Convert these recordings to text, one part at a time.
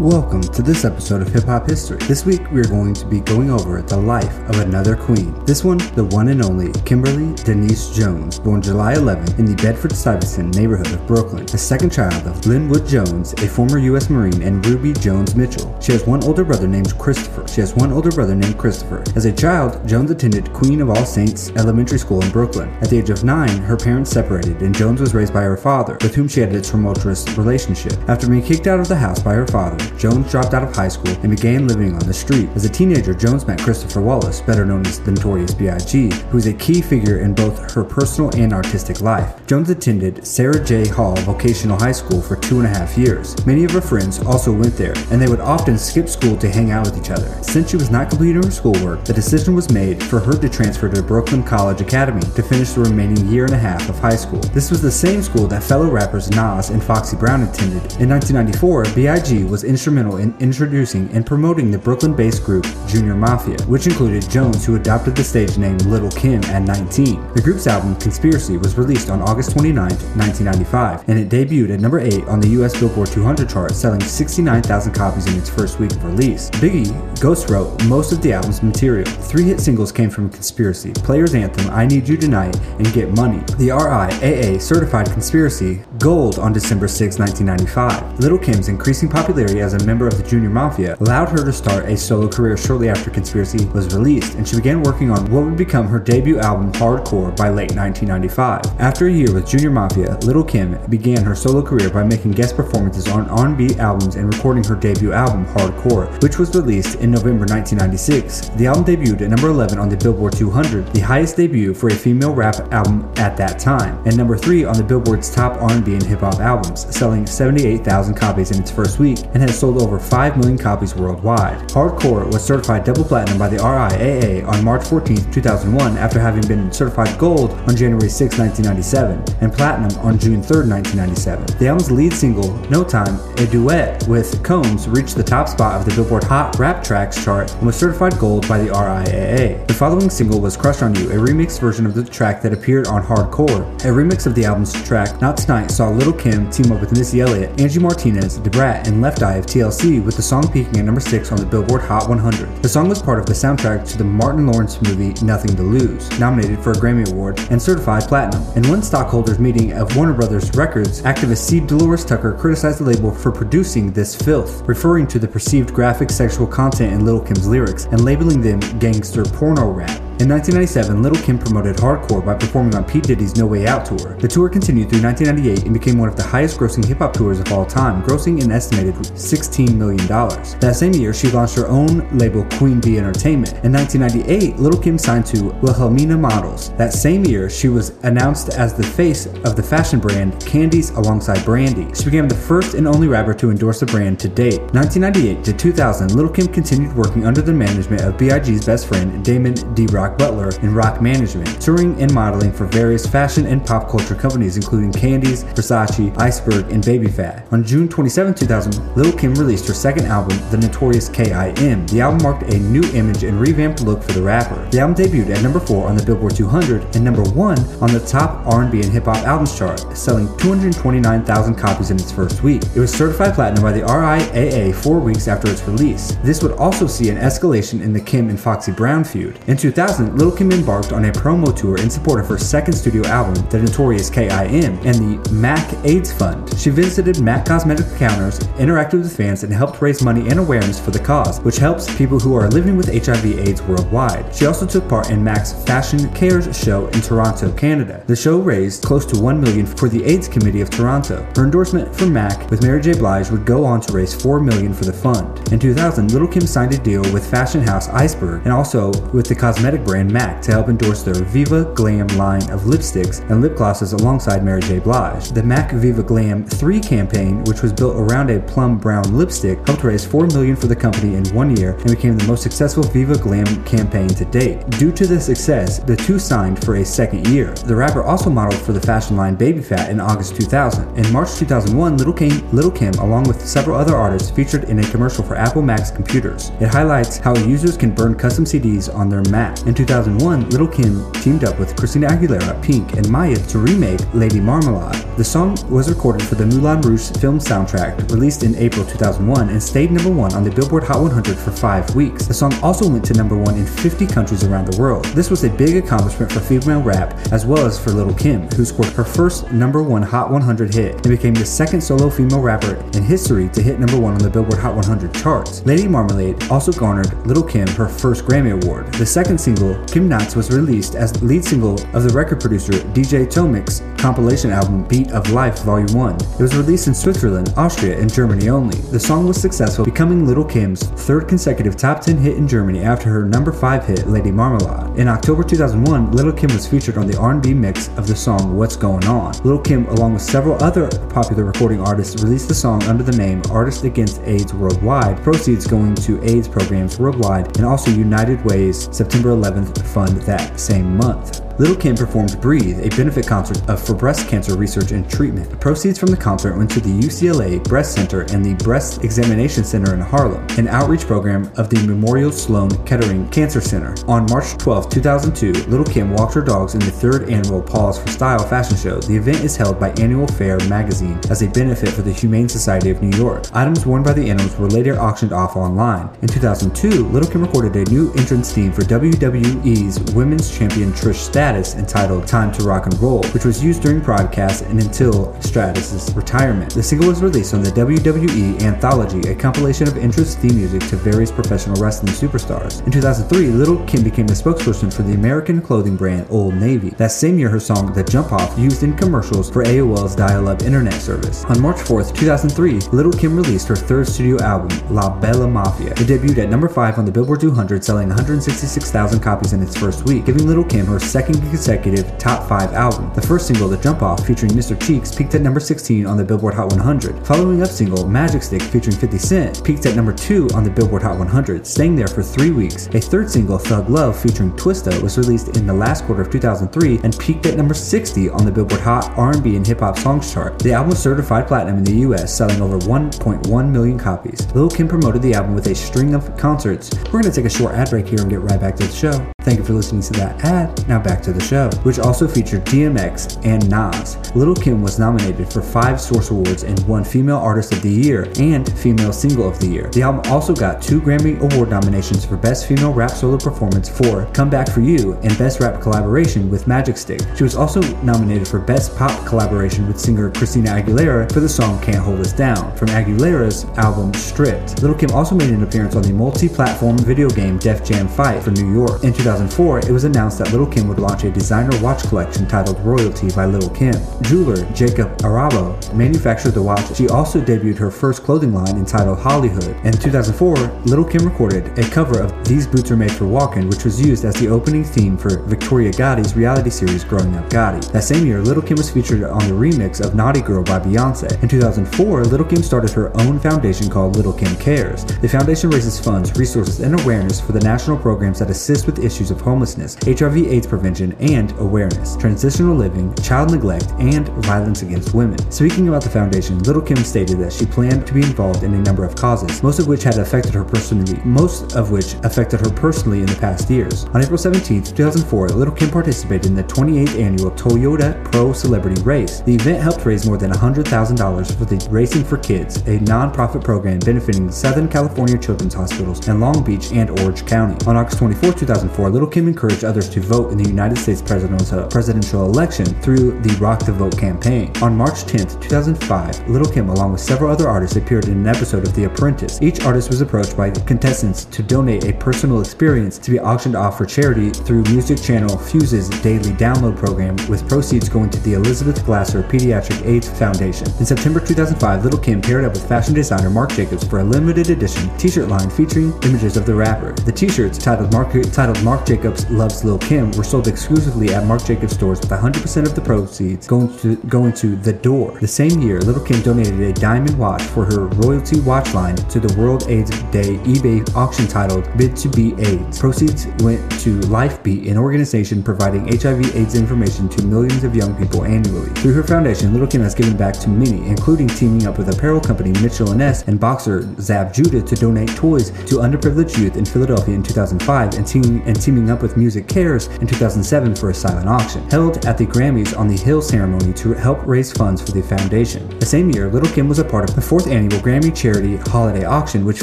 Welcome to this episode of Hip Hop History. This week we are going to be going over the life of another queen. This one, the one and only Kimberly Denise Jones, born July 11 in the Bedford Stuyvesant neighborhood of Brooklyn, the second child of Linwood Jones, a former U.S. Marine, and Ruby Jones Mitchell. She has one older brother named Christopher. She has one older brother named Christopher. As a child, Jones attended Queen of All Saints Elementary School in Brooklyn. At the age of nine, her parents separated, and Jones was raised by her father, with whom she had a tumultuous relationship. After being kicked out of the house by her father, Jones dropped out of high school and began living on the street. As a teenager, Jones met Christopher Wallace, better known as the Notorious B.I.G., who is a key figure in both her personal and artistic life. Jones attended Sarah J. Hall Vocational High School for two and a half years. Many of her friends also went there, and they would often skip school to hang out with each other. Since she was not completing her schoolwork, the decision was made for her to transfer to Brooklyn College Academy to finish the remaining year and a half of high school. This was the same school that fellow rappers Nas and Foxy Brown attended. In 1994, B.I.G. was instrumental in introducing and promoting the Brooklyn based group Junior Mafia, which included Jones, who adopted the stage name Little Kim at 19. The group's album Conspiracy was released on August 29, 1995, and it debuted at number 8 on the US Billboard 200 chart, selling 69,000 copies in its first week of release. Biggie ghost wrote most of the album's material. Three hit singles came from Conspiracy Players Anthem, I Need You Tonight, and Get Money. The RIAA certified Conspiracy gold on December 6, 1995. Little Kim's increasing popularity as a member of the Junior Mafia allowed her to start a solo career shortly after Conspiracy was released, and she began working on what would become her debut album Hardcore by late 1995. After a year with Junior Mafia, Little Kim began her solo career by making guest performances on R&B albums and recording her debut album Hardcore, which was released in November 1996. The album debuted at number 11 on the Billboard 200, the highest debut for a female rap album at that time, and number 3 on the Billboard's top R&B and hip hop albums, selling 78,000 copies in its first week and has sold over 5 million copies worldwide. Hardcore was certified double platinum by the RIAA on March 14, 2001 after having been certified gold on January 6, 1997 and platinum on June 3, 1997. The album's lead single, No Time, a duet with Combs, reached the top spot of the Billboard Hot Rap Tracks chart and was certified gold by the RIAA. The following single was Crush on You, a remixed version of the track that appeared on Hardcore. A remix of the album's track, Not Tonight, saw Little Kim team up with Missy Elliott, Angie Martinez, Da Brat, and Left Eye of TLC, with the song peaking at number 6 on the Billboard Hot 100. The song was part of the soundtrack to the Martin Lawrence movie Nothing to Lose, nominated for a Grammy Award and certified platinum. In one stockholders meeting of Warner Brothers Records, activist C. Dolores Tucker criticized the label for producing this filth, referring to the perceived graphic sexual content in Little Kim's lyrics and labeling them gangster porno rap. In 1997, Little Kim promoted hardcore by performing on P. Diddy's No Way Out tour. The tour continued through 1998 and became one of the highest grossing hip hop tours of all time, grossing an estimated $16 million. That same year, she launched her own label, Queen Bee Entertainment. In 1998, Little Kim signed to Wilhelmina Models. That same year, she was announced as the face of the fashion brand Candies alongside Brandy. She became the first and only rapper to endorse the brand to date. 1998 to 2000, Little Kim continued working under the management of B.I.G.'s best friend, Damon D. Rock Butler in rock management, touring and modeling for various fashion and pop culture companies including Candies, Versace, Iceberg, and Baby Phat. On June 27, 2000, Lil Kim released her second album, The Notorious K.I.M. The album marked a new image and revamped look for the rapper. The album debuted at number 4 on the Billboard 200 and number 1 on the top R&B and hip hop albums chart, selling 229,000 copies in its first week. It was certified platinum by the RIAA 4 weeks after its release. This would also see an escalation in the Kim and Foxy Brown feud. In 2000, Lil Kim embarked on a promo tour in support of her second studio album, The Notorious K.I.M., and the MAC AIDS Fund. She visited MAC cosmetic counters, interacted with fans, and helped raise money and awareness for the cause, which helps people who are living with HIV/AIDS worldwide. She also took part in MAC's Fashion Cares show in Toronto, Canada. The show raised close to 1 million for the AIDS Committee of Toronto. Her endorsement for MAC with Mary J. Blige would go on to raise 4 million for the fund. In 2000, Little Kim signed a deal with fashion house Iceberg and also with the cosmetic brand MAC to help endorse their Viva Glam line of lipsticks and lip glosses alongside Mary J. Blige. The MAC Viva Glam 3 campaign, which was built around a plum brown lipstick, helped raise 4 million for the company in one year and became the most successful Viva Glam campaign to date. Due to the success, the two signed for a second year. The rapper also modeled for the fashion line Baby Phat in August 2000. In March 2001, Little Kim, Little Kim, along with several other artists, featured in a commercial for Apple Macs computers. It highlights how users can burn custom CDs on their Mac. In 2001, Little Kim teamed up with Christina Aguilera, Pink, and Maya to remake Lady Marmalade. The song was recorded for the Moulin Rouge film soundtrack, released in April 2001, and stayed number one on the Billboard Hot 100 for five weeks. The song also went to number one in 50 countries around the world. This was a big accomplishment for female rap, as well as for Little Kim, who scored her first number one Hot 100 hit and became the second solo female rapper in history to hit number one on the Billboard Hot 100 charts. Lady Marmalade also garnered Little Kim her first Grammy Award. The second single, Kim Knots, was released as the lead single of the record producer DJ Tomekk's compilation album Beat of Life Volume 1. It was released in Switzerland, Austria, and Germany only. The song was successful, becoming Little Kim's third consecutive top 10 hit in Germany after her number 5 hit Lady Marmalade. In October 2001, Little Kim was featured on the R&B mix of the song What's Going On. Little Kim, along with several other popular recording artists, released the song under the name Artists Against AIDS Worldwide, proceeds going to AIDS programs worldwide and also United Way's September 11th fund that same month. Little Kim performed Breathe, a benefit concert for breast cancer research and treatment. The proceeds from the concert went to the UCLA Breast Center and the Breast Examination Center in Harlem, an outreach program of the Memorial Sloan Kettering Cancer Center. On March 12, 2002, Little Kim walked her dogs in the third annual Paws for Style fashion show. The event is held by Annual Fair magazine as a benefit for the Humane Society of New York. Items worn by the animals were later auctioned off online. In 2002, Little Kim recorded a new entrance theme for WWE's Women's Champion Trish Stratus Stratus entitled Time to Rock and Roll, which was used during broadcasts and until Stratus's retirement. The single was released on the WWE Anthology, a compilation of interest theme music to various professional wrestling superstars. In 2003, Little Kim became the spokesperson for the American clothing brand Old Navy. That same year, her song The Jump Off used in commercials for AOL's dial-up internet service. On March 4th, 2003, Little Kim released her third studio album, La Bella Mafia. It debuted at number 5 on the Billboard 200, selling 166,000 copies in its first week, giving Little Kim her second consecutive top 5 album. The first single, The Jump Off, featuring Mr. Cheeks, peaked at number 16 on the Billboard Hot 100. Following up single, Magic Stick, featuring 50 Cent, peaked at number 2 on the Billboard Hot 100, staying there for three weeks. A third single, Thug Love, featuring Twista, was released in the last quarter of 2003 and peaked at number 60 on the Billboard Hot R&B and Hip Hop Songs chart. The album was certified platinum in the US, selling over 1.1 million copies. Lil Kim promoted the album with a string of concerts. We're going to take a short ad break here and get right back to the show. Thank you for listening to that ad. Now back to the show, which also featured DMX and Nas. Little Kim was nominated for five Source Awards and won Female Artist of the Year and Female Single of the Year. The album also got two Grammy Award nominations for Best Female Rap Solo Performance for Come Back for You and Best Rap Collaboration with Magic Stick. She was also nominated for Best Pop Collaboration with singer Christina Aguilera for the song Can't Hold Us Down from Aguilera's album Stripped. Little Kim also made an appearance on the multi-platform video game Def Jam Fight for New York. In 2004, it was announced that Little Kim would launch a designer watch collection titled Royalty by Little Kim. Jeweler Jacob Arabo manufactured the watch. She also debuted her first clothing line entitled Hollyhood. In 2004, Little Kim recorded a cover of These Boots Are Made for Walking, which was used as the opening theme for Victoria Gotti's reality series Growing Up Gotti. That same year, Little Kim was featured on the remix of Naughty Girl by Beyonce. In 2004, Little Kim started her own foundation called Little Kim Cares. The foundation raises funds, resources, and awareness for the national programs that assist with issues of homelessness, HIV/AIDS prevention, and awareness, transitional living, child neglect, and violence against women. Speaking about the foundation, Little Kim stated that she planned to be involved in a number of causes, most of which had affected her personally, most of which affected her personally in the past years. On April 17, 2004, Little Kim participated in the 28th annual Toyota Pro Celebrity Race. The event helped raise more than $100,000 for the Racing for Kids, a non-profit program benefiting Southern California Children's Hospitals in Long Beach and Orange County. On August 24, 2004, Little Kim encouraged others to vote in the United States presidential, election through the Rock the Vote campaign. On March 10, 2005, Little Kim, along with several other artists, appeared in an episode of The Apprentice. Each artist was approached by contestants to donate a personal experience to be auctioned off for charity through music channel Fuse's daily download program, with proceeds going to the Elizabeth Glaser Pediatric AIDS Foundation. In September 2005, Little Kim paired up with fashion designer Marc Jacobs for a limited edition t-shirt line featuring images of the rapper. The t-shirts titled Mark, titled Marc Jacobs Loves Lil Kim were sold exclusively at Marc Jacobs stores with 100% of the proceeds going to going to The Door. The same year, Little Kim donated a diamond watch for her royalty watch line to the World AIDS Day eBay auction titled Bid to Be AIDS. Proceeds went to LifeBeat, an organization providing HIV AIDS information to millions of young people annually. Through her foundation, Little Kim has given back to many, including teaming up with apparel company Mitchell & Ness and boxer Zab Judah to donate toys to underprivileged youth in Philadelphia in 2005 and, team, and teaming up with Music Cares in 2007 for a silent auction, held at the Grammys on the Hill ceremony to help raise funds for the foundation. The same year, Little Kim was a part of the fourth annual Grammy Charity Holiday Auction, which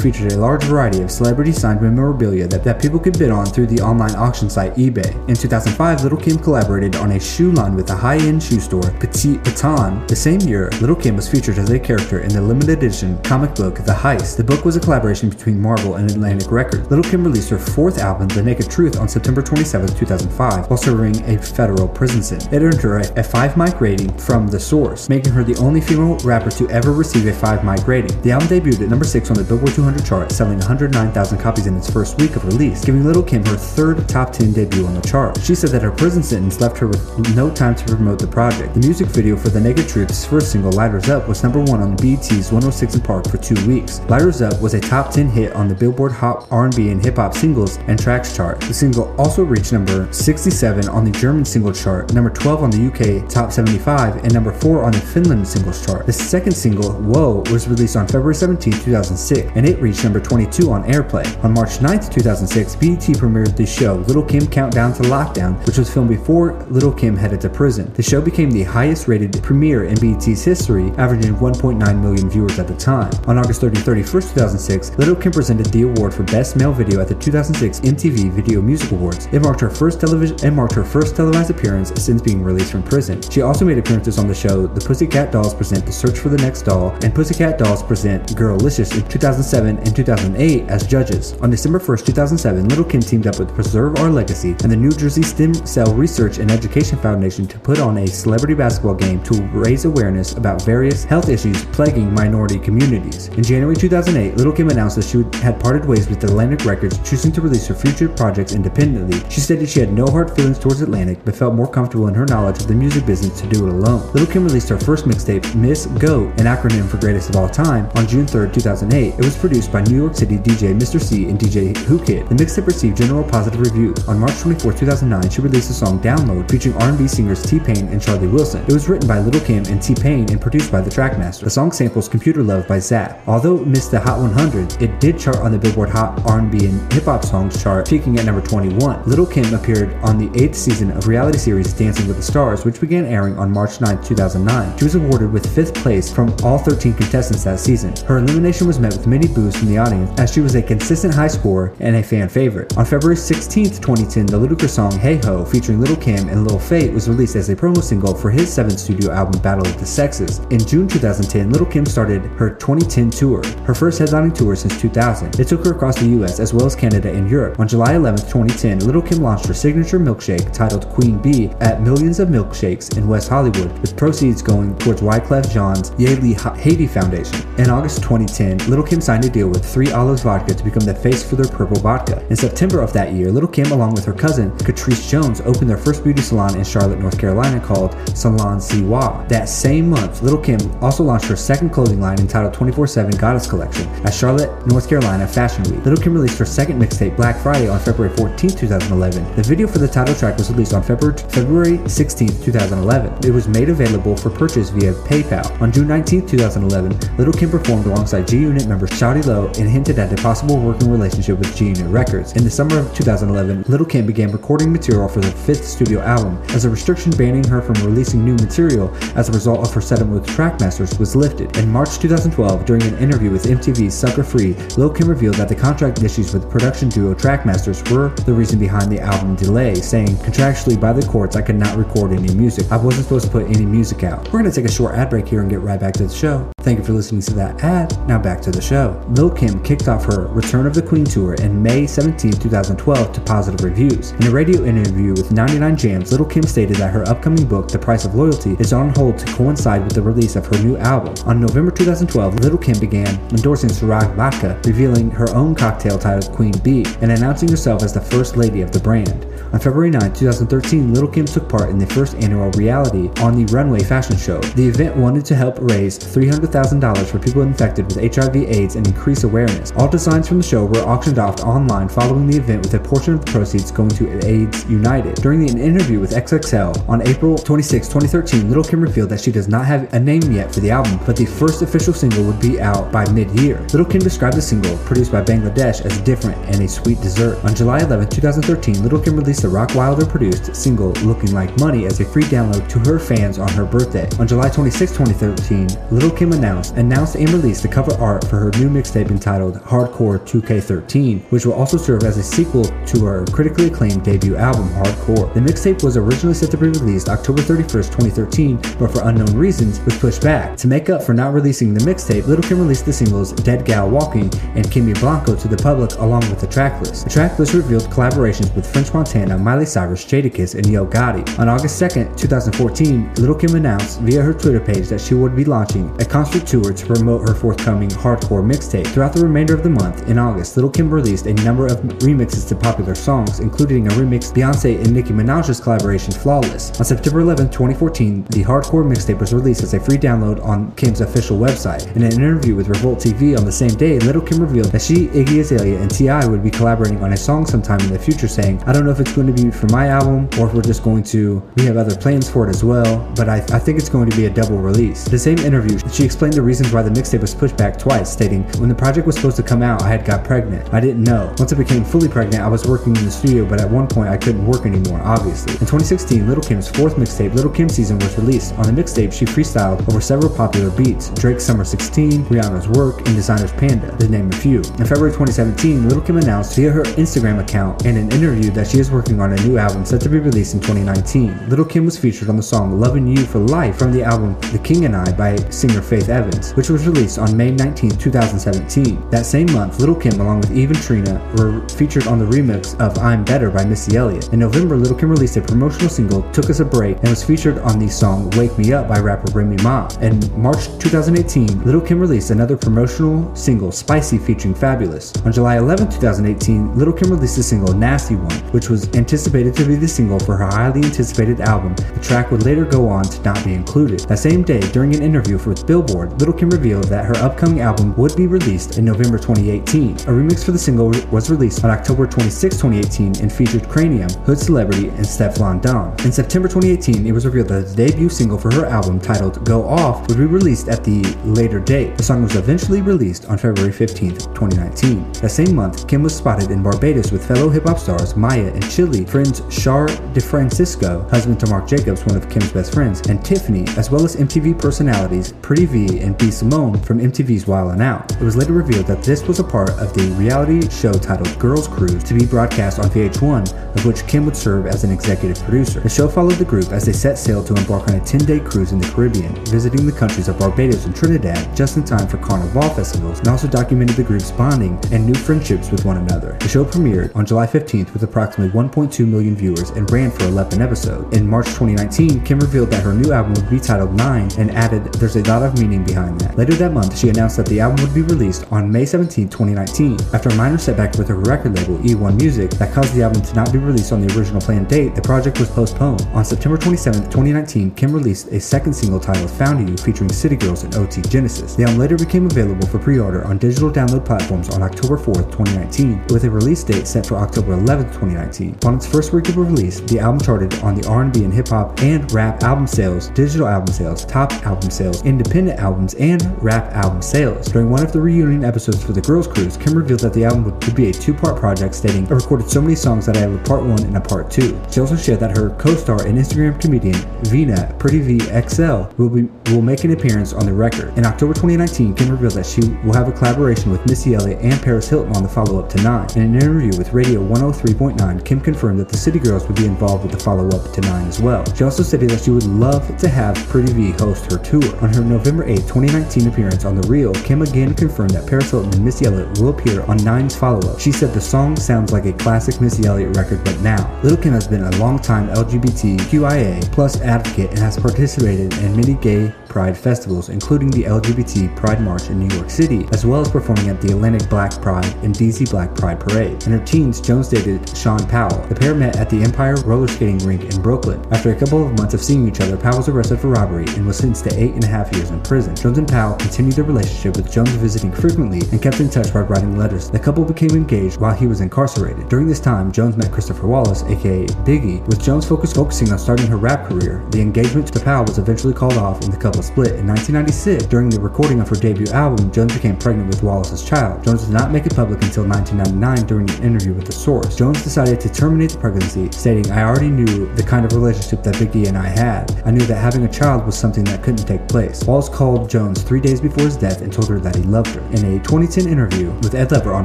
featured a large variety of celebrity signed memorabilia that, that people could bid on through the online auction site eBay. In 2005, Little Kim collaborated on a shoe line with the high-end shoe store Petit Patin. The same year, Little Kim was featured as a character in the limited edition comic book The Heist. The book was a collaboration between Marvel and Atlantic Records. Little Kim released her fourth album, The Naked Truth, on September 27, 2005, while serving a federal prison sentence. It earned her a 5 mic rating from The Source, making her the only female rapper to ever receive a 5 mic rating. The album debuted at number 6 on the Billboard 200 chart, selling 109,000 copies in its first week of release, giving Little Kim her third top 10 debut on the chart. She said that her prison sentence left her with no time to promote the project. The music video for The Naked Truth's first single, Lighters Up, was number 1 on BET's 106 & Park for two weeks. Lighters Up was a top 10 hit on the Billboard Hot R&B and Hip Hop Singles and Tracks chart. The single also reached number 67 on the German single chart, number 12 on the UK Top 75, and number 4 on the Finland singles chart. The second single, Whoa, was released on February 17, 2006, and it reached number 22 on Airplay. On March 9, 2006, BET premiered the show Little Kim Countdown to Lockdown, which was filmed before Little Kim headed to prison. The show became the highest rated premiere in BET's history, averaging 1.9 million viewers at the time. On August 30, 31st, 2006, Little Kim presented the award for Best Male Video at the 2006 MTV Video Music Awards. It marked her first television and marked her first televised appearance since being released from prison. She also made appearances on the show The Pussycat Dolls Present The Search for the Next Doll and Pussycat Dolls Present Girlicious in 2007 and 2008 as judges. On December 1st, 2007, Little Kim teamed up with Preserve Our Legacy and the New Jersey Stem Cell Research and Education Foundation to put on a celebrity basketball game to raise awareness about various health issues plaguing minority communities. In January 2008, Little Kim announced that she had parted ways with Atlantic Records, choosing to release her future projects independently. She stated she had no hard feelings towards Atlantic, but felt more comfortable in her knowledge of the music business to do it alone. Little Kim released her first mixtape, Miss Go, an acronym for Greatest of All Time, on June 3, 2008. It was produced by New York City DJ Mr. C and DJ Whoo Kid. The mixtape received general positive reviews. On March 24, 2009, she released the song Download, featuring R&B singers T-Pain and Charlie Wilson. It was written by Little Kim and T-Pain and produced by the Trackmaster. The song samples Computer Love by Zapp. Although it missed the Hot 100, it did chart on the Billboard Hot R&B and Hip Hop Songs chart, peaking at number 21. Little Kim appeared on the eighth season of reality series Dancing with the Stars, which began airing on March 9, 2009. She was awarded with fifth place from all 13 contestants that season. Her elimination was met with many boos from the audience, as she was a consistent high scorer and a fan favorite. On February 16, 2010, the Ludacris song Hey Ho, featuring Little Kim and Lil Fate, was released as a promo single for his seventh studio album Battle of the Sexes. In June 2010, Little Kim started her 2010 tour, her first headlining tour since 2000. It took her across the US as well as Canada and Europe. On July 11, 2010, Little Kim launched her signature milkshake titled Queen Bee at Millions of Milkshakes in West Hollywood, with proceeds going towards Wyclef Jean's Yéle Haiti Foundation. In August 2010, Little Kim signed a deal with Three Olives Vodka to become the face for their purple vodka. In September of that year, Little Kim, along with her cousin Catrice Jones, opened their first beauty salon in Charlotte, North Carolina called Salon Siwa. That same month, Little Kim also launched her second clothing line entitled 24-7 Goddess Collection at Charlotte, North Carolina Fashion Week. Little Kim released her second mixtape, Black Friday, on February 14, 2011. The video for the title track was released on February, February 16, 2011. It was made available for purchase via PayPal. On June 19, 2011, Little Kim performed alongside G-Unit member Shawty Lo and hinted at a possible working relationship with G-Unit Records. In the summer of 2011, Little Kim began recording material for the fifth studio album, as a restriction banning her from releasing new material as a result of her settlement with Trackmasters was lifted. In March 2012, during an interview with MTV's Sucker Free, Lil Kim revealed that the contract issues with production duo Trackmasters were the reason behind the album delay, saying, Contractually by the courts, I could not record any music. I wasn't supposed to put any music out. We're going to take a short ad break here and get right back to the show. Thank you for listening to that ad. Now back to the show. Lil Kim kicked off her Return of the Queen tour in May 17, 2012 to positive reviews. In a radio interview with 99 Jams, Little Kim stated that her upcoming book, The Price of Loyalty, is on hold to coincide with the release of her new album. On November 2012, Little Kim began endorsing Ciroc Vodka, revealing her own cocktail titled Queen Bee, and announcing herself as the first lady of the brand. On February 9, 2013, Little Kim took part in the first annual reality on the Runway fashion show. The event wanted to help raise $300,000 for people infected with HIV AIDS and increase awareness. All designs from the show were auctioned off online following the event with a portion of the proceeds going to AIDS United. During an interview with XXL on April 26, 2013, Little Kim revealed that she does not have a name yet for the album, but the first official single would be out by mid-year. Little Kim described the single, produced by Bangladesh, as different and a sweet dessert. On July 11, 2013, Little Kim released the Rockwilder produced single Looking Like Money as a free download to her fans on her birthday. On July 26, 2013, Little Kim announced announced and released the cover art for her new mixtape entitled Hardcore 2K13, which will also serve as a sequel to her critically acclaimed debut album Hardcore. The mixtape was originally set to be released October 31st, 2013, but for unknown reasons was pushed back. To make up for not releasing the mixtape, Little Kim released the singles Dead Gal Walking and Kimmy Blanco to the public along with the tracklist. The track list revealed collaborations with French Montana, Miley Cyrus, Jadakiss, and Yo Gotti. On August 2nd, 2014, Little Kim announced via her Twitter page that she would be launching a concert tour to promote her forthcoming hardcore mixtape. Throughout the remainder of the month, in August, Little Kim released a number of remixes to popular songs, including a remix Beyonce and Nicki Minaj's collaboration Flawless. On September 11, 2014, the hardcore mixtape was released as a free download on Kim's official website. In an interview with Revolt TV on the same day, Little Kim revealed that she, Iggy Azalea, and T.I. would be collaborating on a song sometime in the future, saying, I don't know if it's going to be for my album or if we're just going to, we have other plans for it as well, but I, I think it's going to be a double release. The same interview, she explained the reasons why the mixtape was pushed back twice, stating, When the project was supposed to come out, I had got pregnant. I didn't know. Once I became fully pregnant, I was working in the studio, but at one point I couldn't work anymore, obviously. In 2016, Little Kim's fourth mixtape, Little Kim Season, was released. On the mixtape, she freestyled over several popular beats Drake's Summer 16, Rihanna's Work, and Desiigner's Panda, to name a few. In February 2017, Little Kim announced via her Instagram account and an interview that she is working on a new album set to be released in 2019. Little Kim was featured on the song Loving You for Life from the album The King and I by singer Faith Evans, which was released on May 19, 2017. That same month, Little Kim, along with Eve and Trina, were featured on the remix of I'm Better by Missy Elliott. In November, Little Kim released a promotional single, Took Us a Break, and was featured on the song Wake Me Up by rapper Remy Ma. In March 2018, Little Kim released another promotional single, Spicy, featuring Fabolous. On July 11, 2018, Little Kim released single Nasty One, which was anticipated to be the single for her highly anticipated album. The track would later go on to not be included. That same day, during an interview with Billboard, Little Kim revealed that her upcoming album would be released in November 2018. A remix for the single was released on October 26, 2018, and featured Cranium, Hood Celebrity, and Stefflon Don. In September 2018, it was revealed that the debut single for her album, titled Go Off, would be released at the later date. The song was eventually released on February 15, 2019. That same month, Kim was spotted in Barbados with hip hop stars Maya and Chili, friends Char Defrancesco, husband to Marc Jacobs, one of Kim's best friends, and Tiffany, as well as MTV personalities Pretty V and B Simone from MTV's Wild 'N Out. It was later revealed that this was a part of the reality show titled Girls Cruise to be broadcast on VH1, of which Kim would serve as an executive producer. The show followed the group as they set sail to embark on a 10 day cruise in the Caribbean, visiting the countries of Barbados and Trinidad just in time for Carnival festivals, and also documented the group's bonding and new friendships with one another. The show premiered on July 15th with approximately 1.2 million viewers and ran for 11 episodes. In March 2019, Kim revealed that her new album would be titled Nine and added, There's a lot of meaning behind that. Later that month, she announced that the album would be released on May 17, 2019. After a minor setback with her record label, E1 Music, that caused the album to not be released on the original planned date, the project was postponed. On September 27, 2019, Kim released a second single titled Found You featuring City Girls and OT Genesis. The album later became available for pre-order on digital download platforms on October 4, 2019, with a release date set for October 11th, 2019. Upon its first week of release, the album charted on the R&B and hip hop and rap album sales, digital album sales, top album sales, independent albums, and rap album sales. During one of the reunion episodes for the Girls Cruise, Kim revealed that the album would be a two-part project, stating, "I recorded so many songs that I have a part one and a part two. She also shared that her co-star and Instagram comedian Vina Pretty V XL will be will make an appearance on the record. In October 2019, Kim revealed that she will have a collaboration with Missy Elliott and Paris Hilton on the follow-up to Nine. In an interview with Radio 103.9, Kim confirmed that the City Girls would be involved with the follow-up to Nine as well. She also stated that she would love to have Pretty V host her tour. On her November 8, 2019 appearance on The Real, Kim again confirmed that Paris Hilton and Missy Elliott will appear on Nine's follow-up. She said the song sounds like a classic Missy Elliott record, but now. Little Kim has been a long-time LGBTQIA plus advocate and has participated in many gay pride festivals, including the LGBT Pride March in New York City, as well as performing at the Atlantic Black Pride and DC Black Pride Parade. In her teens, Jones dated Sean Powell. The pair met at the Empire roller skating rink in Brooklyn. After a couple of months of seeing each other, Powell was arrested for robbery and was sentenced to eight and a half years in prison. prison. Jones and Powell continued their relationship with Jones visiting frequently and kept in touch by writing letters. The couple became engaged while he was incarcerated. During this time, Jones met Christopher Wallace, aka Biggie, with Jones focus focusing on starting her rap career. The engagement to Powell was eventually called off and the couple split. In 1996, during the recording of her debut album, Jones became pregnant with Wallace's child. Jones did not make it public until 1999 during an interview with The Source. Jones decided to terminate the pregnancy, stating, I already knew the kind of relationship that Biggie and I had. I knew that having a child was something that couldn't take place. Wallace called Jones three days before his death and told her that he loved her. In a 2010 interview with Ed Lover on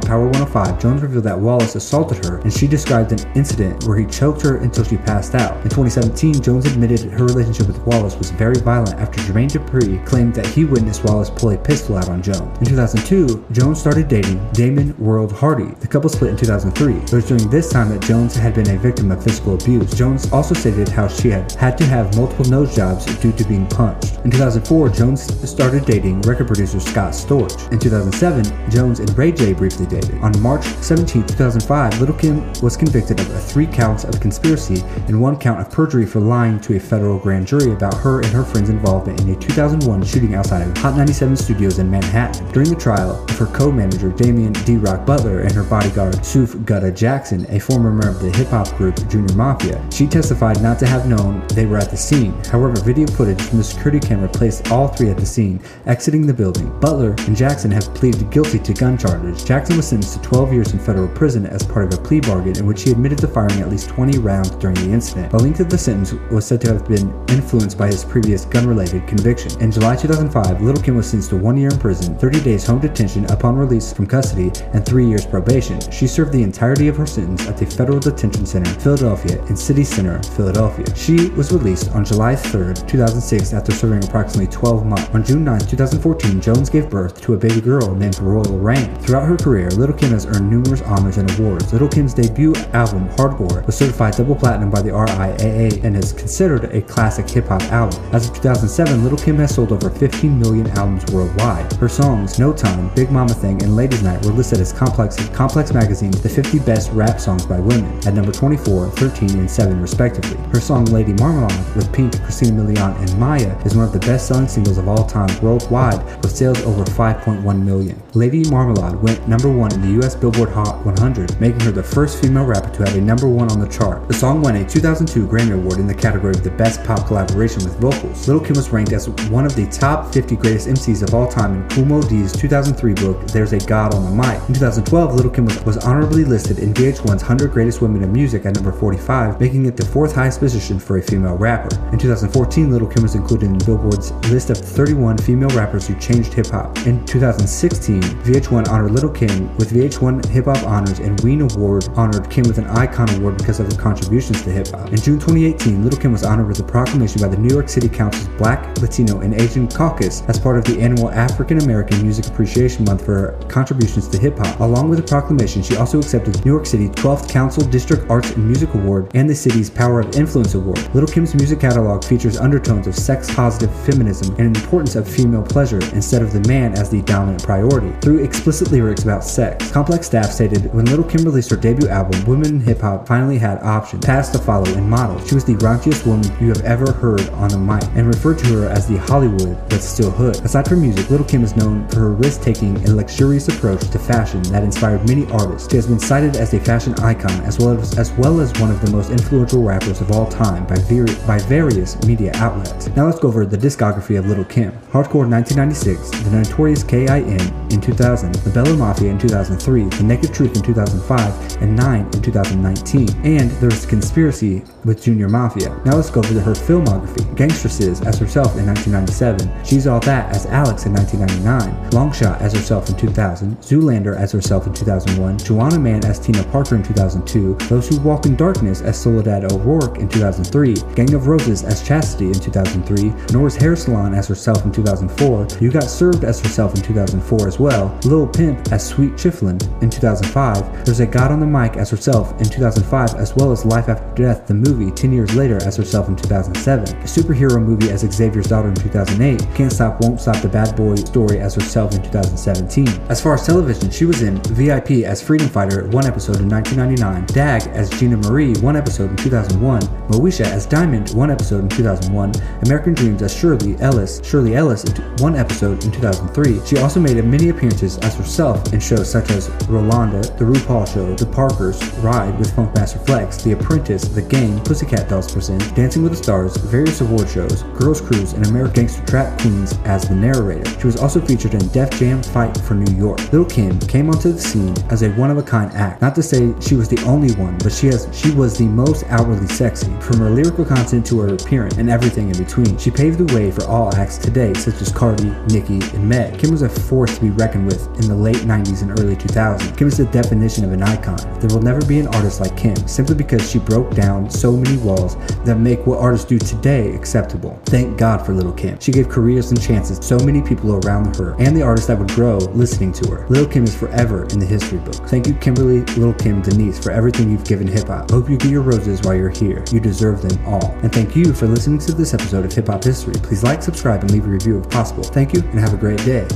Power 105, Jones revealed that Wallace assaulted her and she described an incident where he choked her until she passed out. In 2017, Jones admitted her relationship with Wallace was very violent after Jermaine Dupri claimed that he witnessed Wallace pull a pistol out on Jones. In 2002, Jones started dating Damon World Hardy. The couple split in 2003. It was during this time that Jones had been a victim of physical abuse. Jones also stated how she had had to have multiple nose jobs due to being punched. In 2004, Jones started dating record producer Scott Storch. In 2007, Jones and Ray J briefly dated. On March 17, 2005, Little Kim was convicted of three counts of conspiracy and one count of perjury for lying to a federal grand jury about her and her friends' involvement in a 2001 shooting outside of Hot 97 Studios in Manhattan. During the trial of her co-manager Damian D. Rock Butler and her bodyguard Suf Gutta Jackson, a former member of the hip-hop group Junior Mafia, she testified not to have known they were at the scene. However, video footage from the security camera placed all three at the scene, exiting the building. Butler and Jackson have pleaded guilty to gun charges. Jackson was sentenced to 12 years in federal prison as part of a plea bargain in which he admitted to firing at least 20 rounds during the incident. The length of the sentence was said to have been influenced by his previous gun-related conviction. In July 2005, Little Kim was sentenced to one year in prison, 30 days home detention upon release from custody, and three years probation. She served the entirety of her sentence at the Federal Detention Center, in Philadelphia, in City Center, Philadelphia. She was released on July 3, 2006, after serving approximately 12 months. On June 9, 2014, Jones gave birth to a baby girl named Royal Rain. Throughout her career, Little Kim has earned numerous honors and awards. Little Kim's debut album, Hardcore, was certified double platinum by the RIAA and is considered a classic hip hop album. As of 2007, Little Kim has sold over 15 million albums worldwide. Her songs, No Time, Big Mama Thing, and Ladies Night were listed as Complex, Complex Magazine's the 50 best rap songs by women at number 24, 13, and 7 respectively. Her song Lady Marmalade with Pink, Christina Milian, and Maya is one of the best selling singles of all time worldwide with sales over 5.1 million. Lady Marmalade went number one in the US Billboard Hot 100, making her the first female rapper to have a number one on the chart. The song won a 2002 Grammy Award in the category of the Best Pop Collaboration with Vocals. Little Kim was ranked as one of the top 50 greatest MCs of all time in Moe Dee's 2003 book, There's a God on the Mic. In 2012, Little Kim was, was honorably listed in VH1's 100 Greatest Women in Music at number 45, making it the fourth highest position for a female rapper. In 2014, Little Kim was included in Billboard's list of 31 female rappers who changed hip hop. In 2016, VH1 honored Little Kim with VH1 Hip Hop Honors and Ween Award honored Kim with an Icon Award because of her contributions to hip hop. In June 2018, Little Kim was honored with a proclamation by the New York City Council's Black, Latino, and Asian Caucus as part of the annual African American Music Appreciation Month for her contributions to hip hop. Along with the proclamation, she also accepted New York City 12th Council District Arts and Music Award and the city's Power of Influence Award. Little Kim's music catalog features undertones of sex positive feminism and importance of female pleasure instead of the man as the dominant priority, through explicit lyrics about sex. Complex staff stated when Little Kim released her debut album, women in hip hop finally had options, paths to follow, and models. She was the raunchiest woman you have ever heard on the mic, and referred to her as the Hollywood but still hood. Aside from music, Little Kim is known for her risk taking and luxurious approach to fashion that inspired many artists. She has been cited as a fashion icon as well as, as well as one of the most influential rappers of all time by, ver- by various media outlets. Now let's go over the discography of Little Kim. Hardcore 1996, The Notorious K.I.M. in 2000, The Bella Mafia in 2003, The Naked Truth in 2005, and 9 in 2019. And there's Conspiracy with Junior Mafia. Now let's go over her filmography. Gangstresses as herself in 1997, She's All That as Alex in 1999, Longshot as herself in 2000, Zoolander as herself in 2001, Juwanna Mann as Tina Parker in 2002, Those Who Walk in Darkness as Soledad O'Rourke in 2003, Gang of Roses as Chastity in 2003, Nora's Hair Salon as herself in 2004, You Got Served as herself in 2004 as well, Lil Pimp as Sweet Chifflin in 2005, There's a God on the Mic as herself in 2005, as well as Life After Death, the movie, 10 years later as herself in 2007, a superhero movie as Xavier's daughter in 2008, Can't Stop Won't Stop the Bad Boy story as herself in 2017. As far as television, she was in VIP as Freedom Fighter, one episode in 1999, Dag as Gina Marie, one episode in 2001, Moesha as Diamond, one episode in 2001, American Dreams as Shirley Ellis, Shirley Ellis one episode in 2003. She also made many appearances as herself in shows such as Rolanda, The RuPaul Show, The Parkers, Ride with Funkmaster Flex, The Apprentice, The Game, Pussycat Dolls Present, Dancing with the Stars, various award shows, Girls Cruise, and American Gangster Trap Queens as the narrator. She was also featured in Def Jam Fight for New York. Lil' Kim came onto the scene as a one-of-a-kind Not to say she was the only one, but she has she was the most outwardly sexy. From her lyrical content to her appearance and everything in between, she paved the way for all acts today, such as Cardi, Nicki, and Meg. Kim was a force to be reckoned with in the late 90s and early 2000s. Kim is the definition of an icon. There will never be an artist like Kim, simply because she broke down so many walls that make what artists do today acceptable. Thank God for Little Kim. She gave careers and chances to so many people around her and the artists that would grow listening to her. Little Kim is forever in the history books. Thank you, Kimberly, Little Kim, Denise, for everything you've given hip hop. Hope you get your roses while you're here. You deserve them all. And thank you for listening to this episode of Hip Hop History. Please like, subscribe, and leave a review if possible. Thank you, and have a great day.